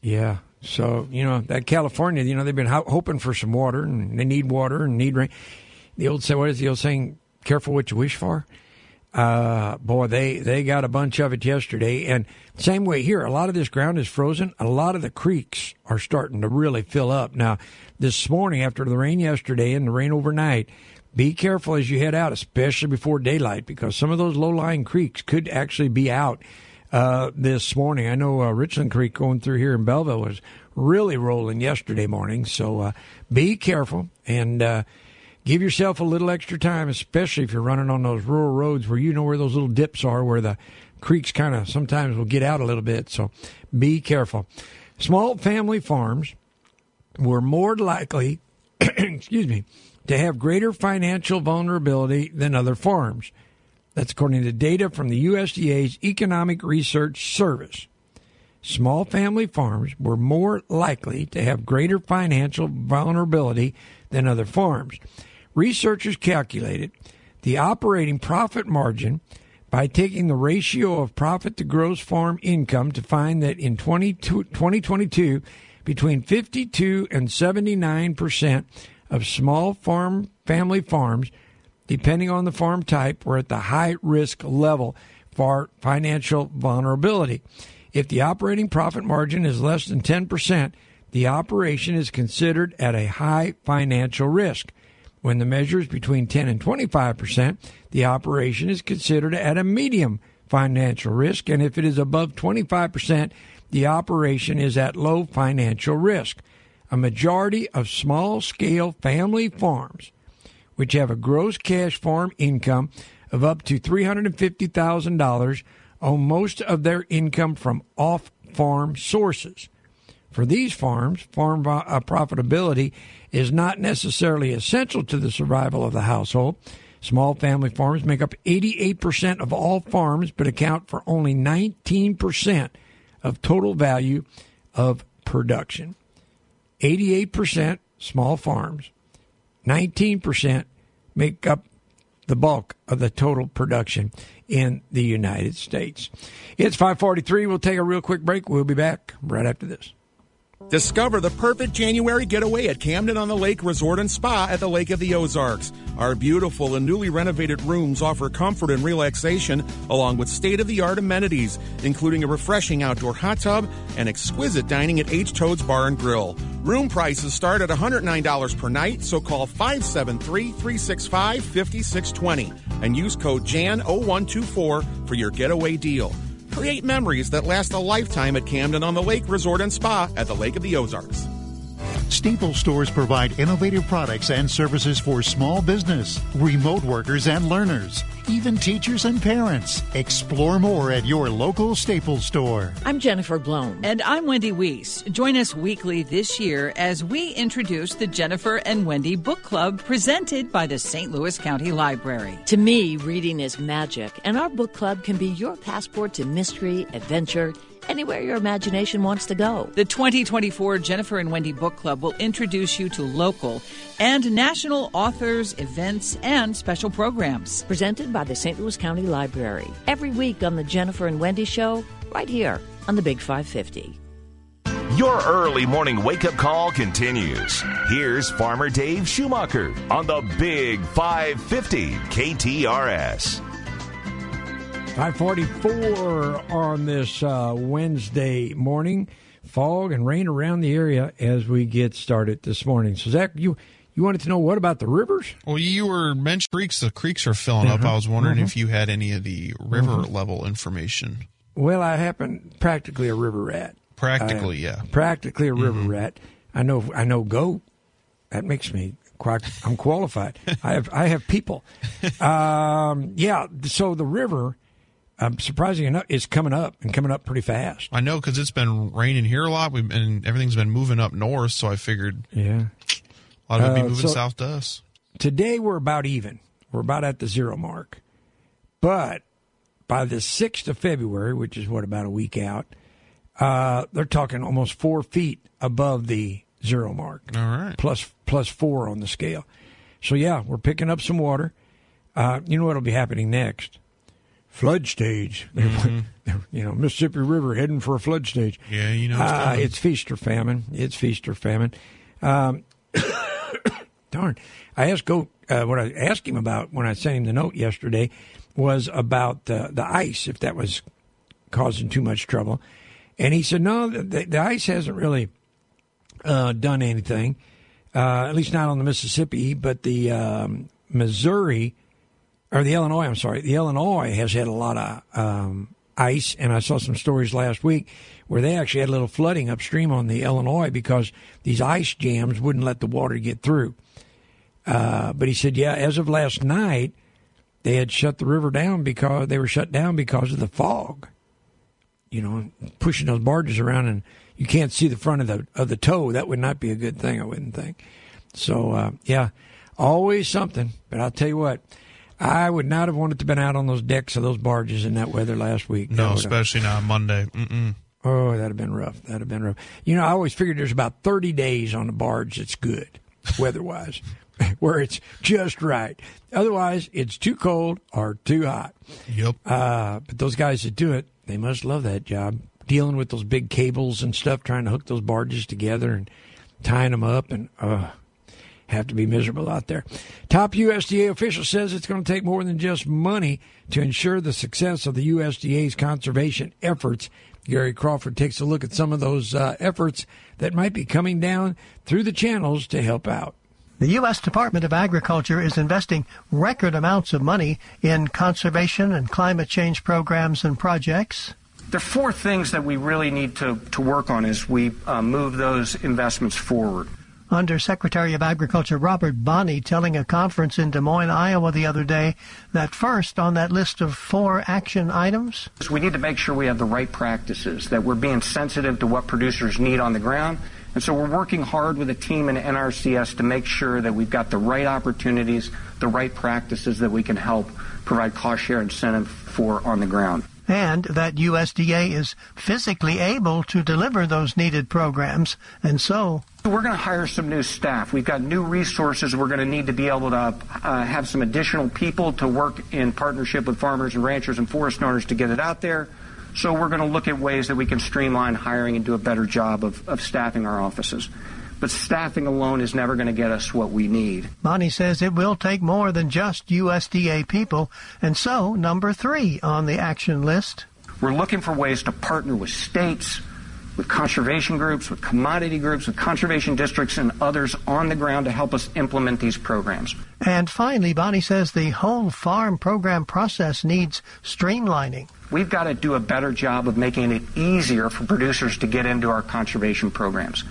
Yeah. So you know that California, you know they've been ho- hoping for some water, and they need water and need rain. The old say, what is the old saying? Careful what you wish for. Uh, boy, they they got a bunch of it yesterday, and same way here. A lot of this ground is frozen. A lot of the creeks are starting to really fill up now. This morning, after the rain yesterday and the rain overnight, be careful as you head out, especially before daylight, because some of those low lying creeks could actually be out uh, this morning. I know uh, Richland Creek going through here in Belleville was really rolling yesterday morning, so uh, be careful and uh, give yourself a little extra time, especially if you're running on those rural roads where you know where those little dips are, where the creeks kind of sometimes will get out a little bit. So be careful. Small family farms were more likely, excuse me, to have greater financial vulnerability than other farms. That's according to data from the USDA's Economic Research Service. Small family farms were more likely to have greater financial vulnerability than other farms. Researchers calculated the operating profit margin by taking the ratio of profit to gross farm income to find that in 22 2022, between 52 and 79 percent of small farm family farms, depending on the farm type, were at the high risk level for financial vulnerability. If the operating profit margin is less than 10 percent, the operation is considered at a high financial risk. When the measure is between 10 and 25 percent, the operation is considered at a medium financial risk, and if it is above 25 percent, the operation is at low financial risk. A majority of small scale family farms, which have a gross cash farm income of up to $350,000, owe most of their income from off farm sources. For these farms, farm uh, profitability is not necessarily essential to the survival of the household. Small family farms make up 88% of all farms, but account for only 19% of total value of production. 88% small farms, 19% make up the bulk of the total production in the United States. It's 543. We'll take a real quick break. We'll be back right after this. Discover the perfect January getaway at Camden on the Lake Resort and Spa at the Lake of the Ozarks. Our beautiful and newly renovated rooms offer comfort and relaxation along with state of the art amenities, including a refreshing outdoor hot tub and exquisite dining at H. Toad's Bar and Grill. Room prices start at $109 per night, so call 573 365 5620 and use code JAN0124 for your getaway deal. Create memories that last a lifetime at Camden on the Lake Resort and Spa at the Lake of the Ozarks. Staples stores provide innovative products and services for small business, remote workers and learners, even teachers and parents. Explore more at your local Staples store. I'm Jennifer Blome. And I'm Wendy Weiss. Join us weekly this year as we introduce the Jennifer and Wendy Book Club presented by the St. Louis County Library. To me, reading is magic, and our book club can be your passport to mystery, adventure, anywhere your imagination wants to go. The 2024 Jennifer and Wendy Book Club will introduce you to local and national authors, events, and special programs. Presented by the St. Louis County Library. Every week on The Jennifer and Wendy Show, right here on the Big 550. Your early morning wake up call continues. Here's Farmer Dave Schumacher on the Big 550 KTRS. 544 on this uh, Wednesday morning. Fog and rain around the area as we get started this morning. So, Zach, you you wanted to know what about the rivers? Well, you were mentioning creeks. The creeks are filling up. Uh-huh. I was wondering Mhm. if you had any of the river Mhm. level information. Well, I happen practically a river rat. Practically, yeah. Practically a river Mhm. rat. I know. I know. Goat. That makes me quite. I'm qualified. I have. I have people. Um, yeah. So the river, um, surprising enough, it's coming up and coming up pretty fast. I know because it's been raining here a lot, We've, and everything's been moving up north. So I figured, Yeah. a lot of it be Uh, moving so- south to us. Today we're about even. We're about at the zero mark. But by the 6th of February, which is what, about a week out, uh, they're talking almost four feet above the zero mark. All right. Plus, plus four on the scale. So, yeah, we're picking up some water. Uh, you know what'll be happening next? Flood stage. Mhm. you know, Mississippi River heading for a flood stage. Yeah, you know it's Uh, it's feast or famine. It's feast or famine. Um, darn. I asked Goat, uh, what I asked him about when I sent him the note yesterday was about uh, the ice, if that was causing too much trouble. And he said, no, the, the ice hasn't really uh, done anything, uh, at least not on the Mississippi, but the um, Missouri, or the Illinois, I'm sorry, the Illinois has had a lot of um, ice. And I saw some stories last week where they actually had a little flooding upstream on the Illinois because these ice jams wouldn't let the water get through. Uh, but he said, yeah, as of last night, they had shut the river down because they were shut down because of the fog. You know, pushing those barges around and you can't see the front of the of the tow. That would not be a good thing, I wouldn't think. So uh, yeah, always something. But I'll tell you what, I would not have wanted to been out on those decks of those barges in that weather last week. No, especially not Monday. Mm-mm. Oh, that'd have been rough. That'd have been rough. You know, I always figured there's about 30 days on the barge that's good, weather wise, where it's just right. Otherwise, it's too cold or too hot. Yep. Uh, but those guys that do it, they must love that job. Dealing with those big cables and stuff, trying to hook those barges together and tying them up, and uh, have to be miserable out there. Top USDA official says it's going to take more than just money to ensure the success of the USDA's conservation efforts. Gary Crawford takes a look at some of those uh, efforts that might be coming down through the channels to help out. The U.S. Department of Agriculture is investing record amounts of money in conservation and climate change programs and projects. There are four things that we really need to, to work on as we uh, move those investments forward. Under Secretary of Agriculture Robert Bonnie telling a conference in Des Moines, Iowa the other day that first on that list of four action items we need to make sure we have the right practices, that we're being sensitive to what producers need on the ground. And so we're working hard with a team in NRCS to make sure that we've got the right opportunities, the right practices that we can help provide cost share incentive for on the ground. And that USDA is physically able to deliver those needed programs. And so We're going to hire some new staff. We've got new resources. We're going to need to be able to uh, have some additional people to work in partnership with farmers and ranchers and forest owners to get it out there. So we're going to look at ways that we can streamline hiring and do a better job of, of staffing our offices. But staffing alone is never going to get us what we need. Bonnie says it will take more than just USDA people. And so, number three on the action list We're looking for ways to partner with states, with conservation groups, with commodity groups, with conservation districts, and others on the ground to help us implement these programs. And finally, Bonnie says the whole farm program process needs streamlining. We've got to do a better job of making it easier for producers to get into our conservation programs.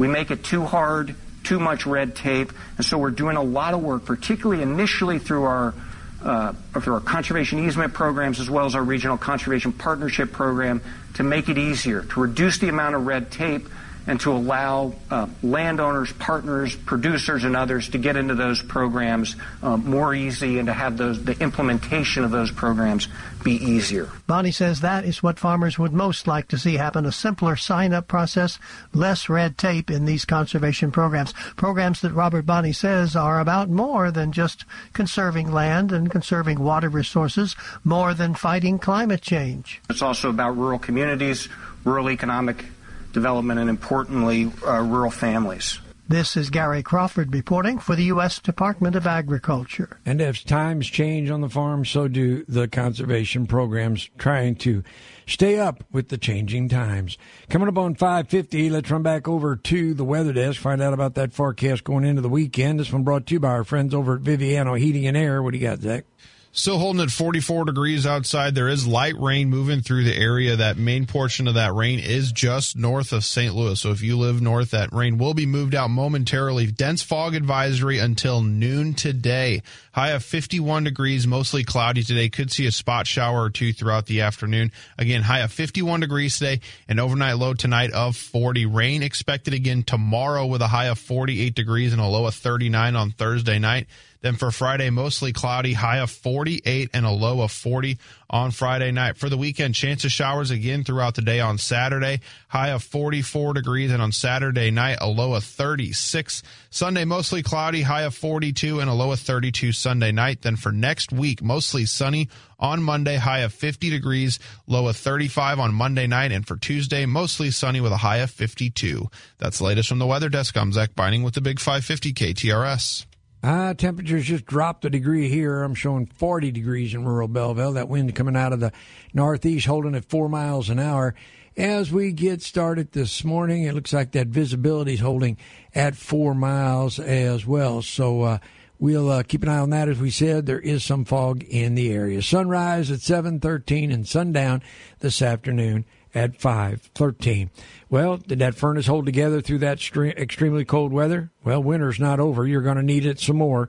We make it too hard, too much red tape, and so we're doing a lot of work, particularly initially through our uh, through our conservation easement programs as well as our regional conservation partnership program, to make it easier, to reduce the amount of red tape, and to allow uh, landowners, partners, producers, and others to get into those programs uh, more easy and to have those the implementation of those programs be easier. Bonnie says that is what farmers would most like to see happen a simpler sign up process, less red tape in these conservation programs. Programs that Robert Bonnie says are about more than just conserving land and conserving water resources, more than fighting climate change. It's also about rural communities, rural economic development, and importantly, uh, rural families. This is Gary Crawford reporting for the U.S. Department of Agriculture. And as times change on the farm, so do the conservation programs trying to stay up with the changing times. Coming up on 550, let's run back over to the weather desk, find out about that forecast going into the weekend. This one brought to you by our friends over at Viviano Heating and Air. What do you got, Zach? Still holding at 44 degrees outside. There is light rain moving through the area. That main portion of that rain is just north of St. Louis. So if you live north, that rain will be moved out momentarily. Dense fog advisory until noon today. High of 51 degrees, mostly cloudy today. Could see a spot shower or two throughout the afternoon. Again, high of 51 degrees today. and overnight low tonight of 40. Rain expected again tomorrow with a high of 48 degrees and a low of 39 on Thursday night. Then for Friday, mostly cloudy, high of 48 and a low of 40 on Friday night. For the weekend, chance of showers again throughout the day on Saturday, high of 44 degrees, and on Saturday night, a low of 36. Sunday, mostly cloudy, high of 42 and a low of 32 Sunday night. Then for next week, mostly sunny on Monday, high of 50 degrees, low of 35 on Monday night, and for Tuesday, mostly sunny with a high of 52. That's the latest from the weather desk. I'm Zach Binding with the Big 550 KTRS. Uh, temperatures just dropped a degree here. I'm showing 40 degrees in rural Belleville. That wind coming out of the northeast, holding at four miles an hour. As we get started this morning, it looks like that visibility is holding at four miles as well. So uh, we'll uh, keep an eye on that. As we said, there is some fog in the area. Sunrise at 7:13 and sundown this afternoon at 5:13. Well, did that furnace hold together through that extremely cold weather? Well, winter's not over. You're going to need it some more.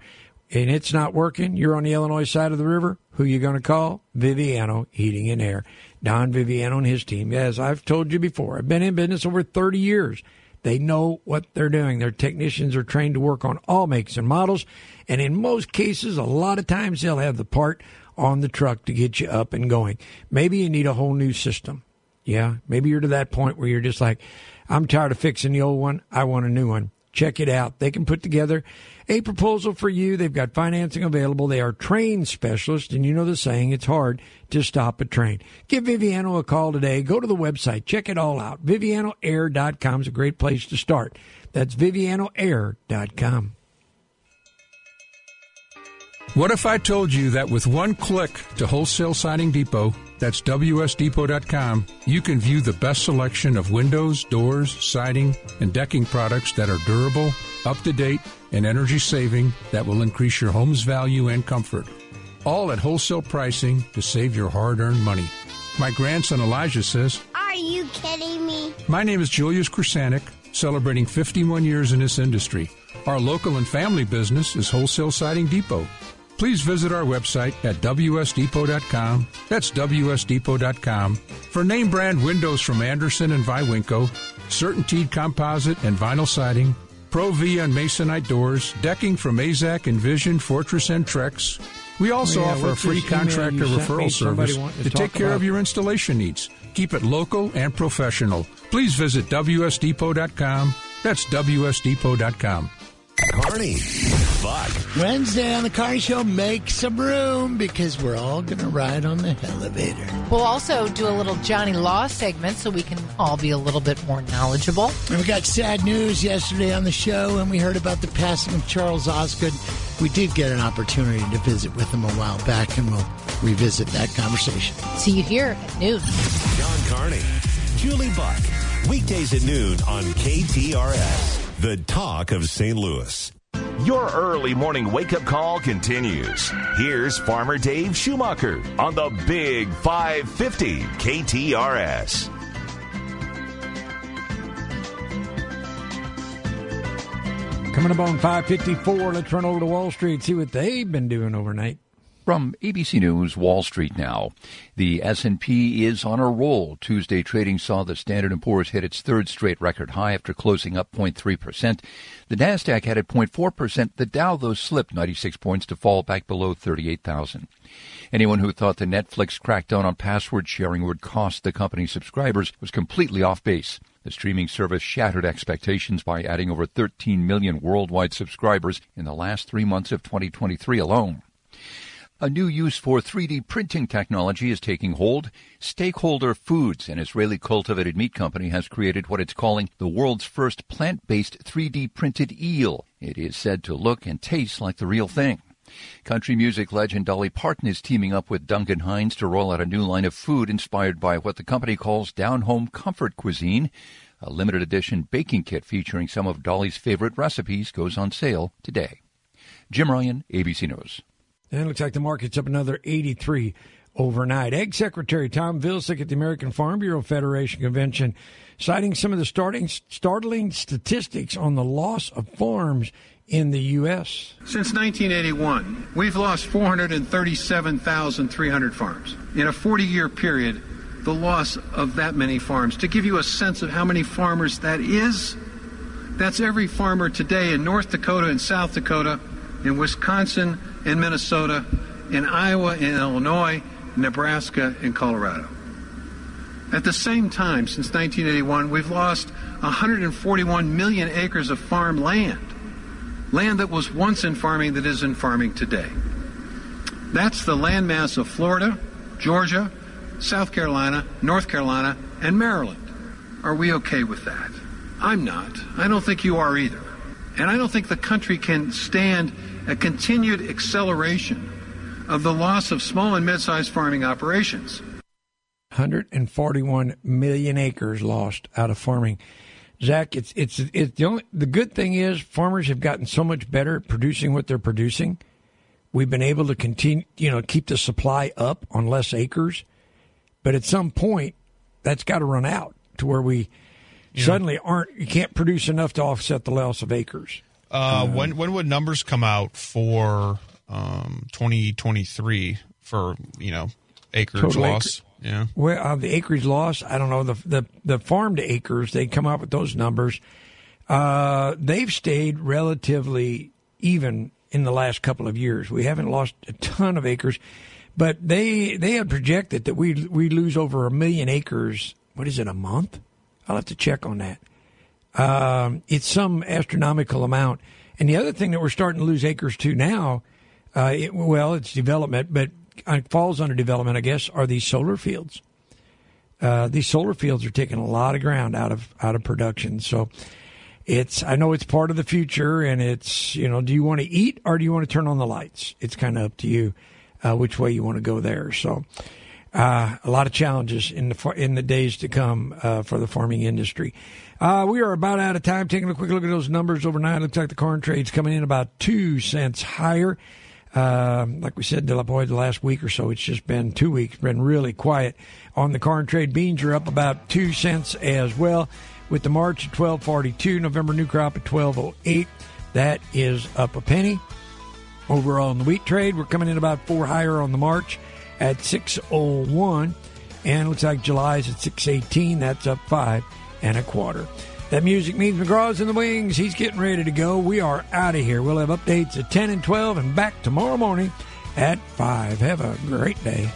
And it's not working. You're on the Illinois side of the river. Who you going to call? Viviano Heating and Air. Don Viviano and his team. As I've told you before, I've been in business over 30 years. They know what they're doing. Their technicians are trained to work on all makes and models. And in most cases, a lot of times they'll have the part on the truck to get you up and going. Maybe you need a whole new system. Yeah, maybe you're to that point where you're just like, I'm tired of fixing the old one. I want a new one. Check it out. They can put together a proposal for you. They've got financing available. They are Trane specialists, and you know the saying, it's hard to stop a Trane. Give Viviano a call today. Go to the website. Check it all out. VivianoAir.com is a great place to start. That's VivianoAir.com. What if I told you that with one click to Wholesale Siding Depot, that's WSDepot.com. You can view the best selection of windows, doors, siding, and decking products that are durable, up to date, and energy saving that will increase your home's value and comfort. All at wholesale pricing to save your hard earned money. My grandson Elijah says, Are you kidding me? My name is Julius Krasanik, celebrating 51 years in this industry. Our local and family business is Wholesale Siding Depot please visit our website at wsdepot.com. That's wsdepot.com for name brand windows from Andersen and Viwinco, CertainTeed composite and vinyl siding, Pro V and Masonite doors, decking from Mazak, Envision, Fortress, and Trex. We also yeah, offer a free contractor referral service to, to take care about? of your installation needs. Keep it local and professional. Please visit wsdepot.com. That's wsdepot.com. Carney, Buck. Wednesday on the Carney Show, make some room because we're all going to ride on the elevator. We'll also do a little Johnny Law segment so we can all be a little bit more knowledgeable. And we got sad news yesterday on the show, and we heard about the passing of Charles Osgood. We did get an opportunity to visit with him a while back, and we'll revisit that conversation. See you here at noon. John Carney, Julie Buck, weekdays at noon on KTRS the talk of St. Louis. Your early morning wake up call continues. Here's Farmer Dave Schumacher on the Big 550 KTRS. Coming up on 554, let's run over to Wall Street, see what they've been doing overnight. From ABC News Wall Street now. The S&P is on a roll. Tuesday trading saw the Standard & Poor's hit its third straight record high after closing up 0.3%. The Nasdaq had 0.4%. The Dow though slipped 96 points to fall back below 38,000. Anyone who thought the Netflix crackdown on password sharing would cost the company subscribers was completely off base. The streaming service shattered expectations by adding over 13 million worldwide subscribers in the last three months of 2023 alone. A new use for 3D printing technology is taking hold. Steakholder Foods, an Israeli cultivated meat company, has created what it's calling the world's first plant based 3D printed eel. It is said to look and taste like the real thing. Country music legend Dolly Parton is teaming up with Duncan Hines to roll out a new line of food inspired by what the company calls down home comfort cuisine. A limited edition baking kit featuring some of Dolly's favorite recipes goes on sale today. Jim Ryan, ABC News. And it looks like the market's up another 83 overnight. Ag Secretary Tom Vilsack at the American Farm Bureau Federation Convention citing some of the starting, startling statistics on the loss of farms in the U.S. Since 1981, we've lost 437,300 farms. In a 40 year period, the loss of that many farms. To give you a sense of how many farmers that is, that's every farmer today in North Dakota and South Dakota, in Wisconsin in Minnesota, in Iowa, in Illinois, Nebraska, and Colorado. At the same time, since 1981, we've lost 141 million acres of farm land, land that was once in farming that is in farming today. That's the landmass of Florida, Georgia, South Carolina, North Carolina, and Maryland. Are we okay with that? I'm not. I don't think you are either. And I don't think the country can stand a continued acceleration of the loss of small and mid-sized farming operations. 141 million acres lost out of farming. Zach, it's it's it's the only the good thing is farmers have gotten so much better at producing what they're producing. We've been able to continue, you know, keep the supply up on less acres, but at some point, that's got to run out to where we yeah. suddenly aren't. You can't produce enough to offset the loss of acres. Uh, um, when when would numbers come out for um, 2023 for you know acreage loss? Acre, yeah. Well, uh, the acreage loss. I don't know the the the farm to acres. They come out with those numbers. Uh, they've stayed relatively even in the last couple of years. We haven't lost a ton of acres, but they they had projected that we we lose over a million acres. What is it a month? I'll have to check on that. Um, it's some astronomical amount. And the other thing that we're starting to lose acres to now, uh, it, well, it's development, but it falls under development, I guess, are these solar fields. Uh, these solar fields are taking a lot of ground out of out of production. So it's I know it's part of the future, and it's you know, do you want to eat or do you want to turn on the lights? It's kind of up to you uh, which way you want to go there. So uh, a lot of challenges in the in the days to come uh, for the farming industry. Uh, we are about out of time. Taking a quick look at those numbers overnight, looks like the corn trade's coming in about two cents higher. Uh, like we said, boy, the last week or so, it's just been two weeks, been really quiet on the corn trade. Beans are up about two cents as well, with the March at twelve forty two, November new crop at twelve oh eight. That is up a penny. Overall in the wheat trade, we're coming in about four higher on the March at six oh one, and looks like July's at six eighteen. That's up five and a quarter. That music means McGraw's in the wings. He's getting ready to go. We are out of here. We'll have updates at 10 and 12 and back tomorrow morning at 5. Have a great day.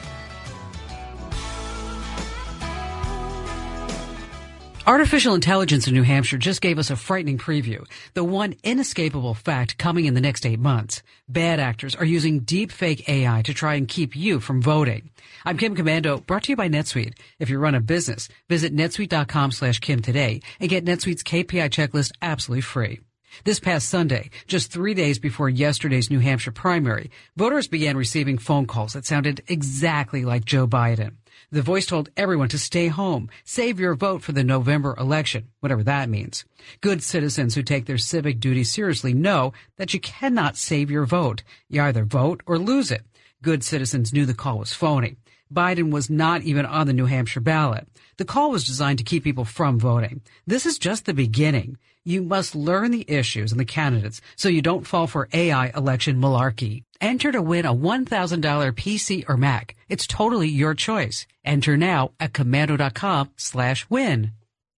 Artificial intelligence in New Hampshire just gave us a frightening preview. The one inescapable fact coming in the next eight months. Bad actors are using deep fake AI to try and keep you from voting. I'm Kim Komando, brought to you by NetSuite. If you run a business, visit netsuite.com slash Kim today and get NetSuite's KPI checklist absolutely free. This past Sunday, just three days before yesterday's New Hampshire primary, voters began receiving phone calls that sounded exactly like Joe Biden. The voice told everyone to stay home, save your vote for the November election, whatever that means. Good citizens who take their civic duty seriously know that you cannot save your vote. You either vote or lose it. Good citizens knew the call was phony. Biden was not even on the New Hampshire ballot. The call was designed to keep people from voting. This is just the beginning. You must learn the issues and the candidates so you don't fall for AI election malarkey. Enter to win a $1,000 PC or Mac. It's totally your choice. Enter now at komando.com slash win.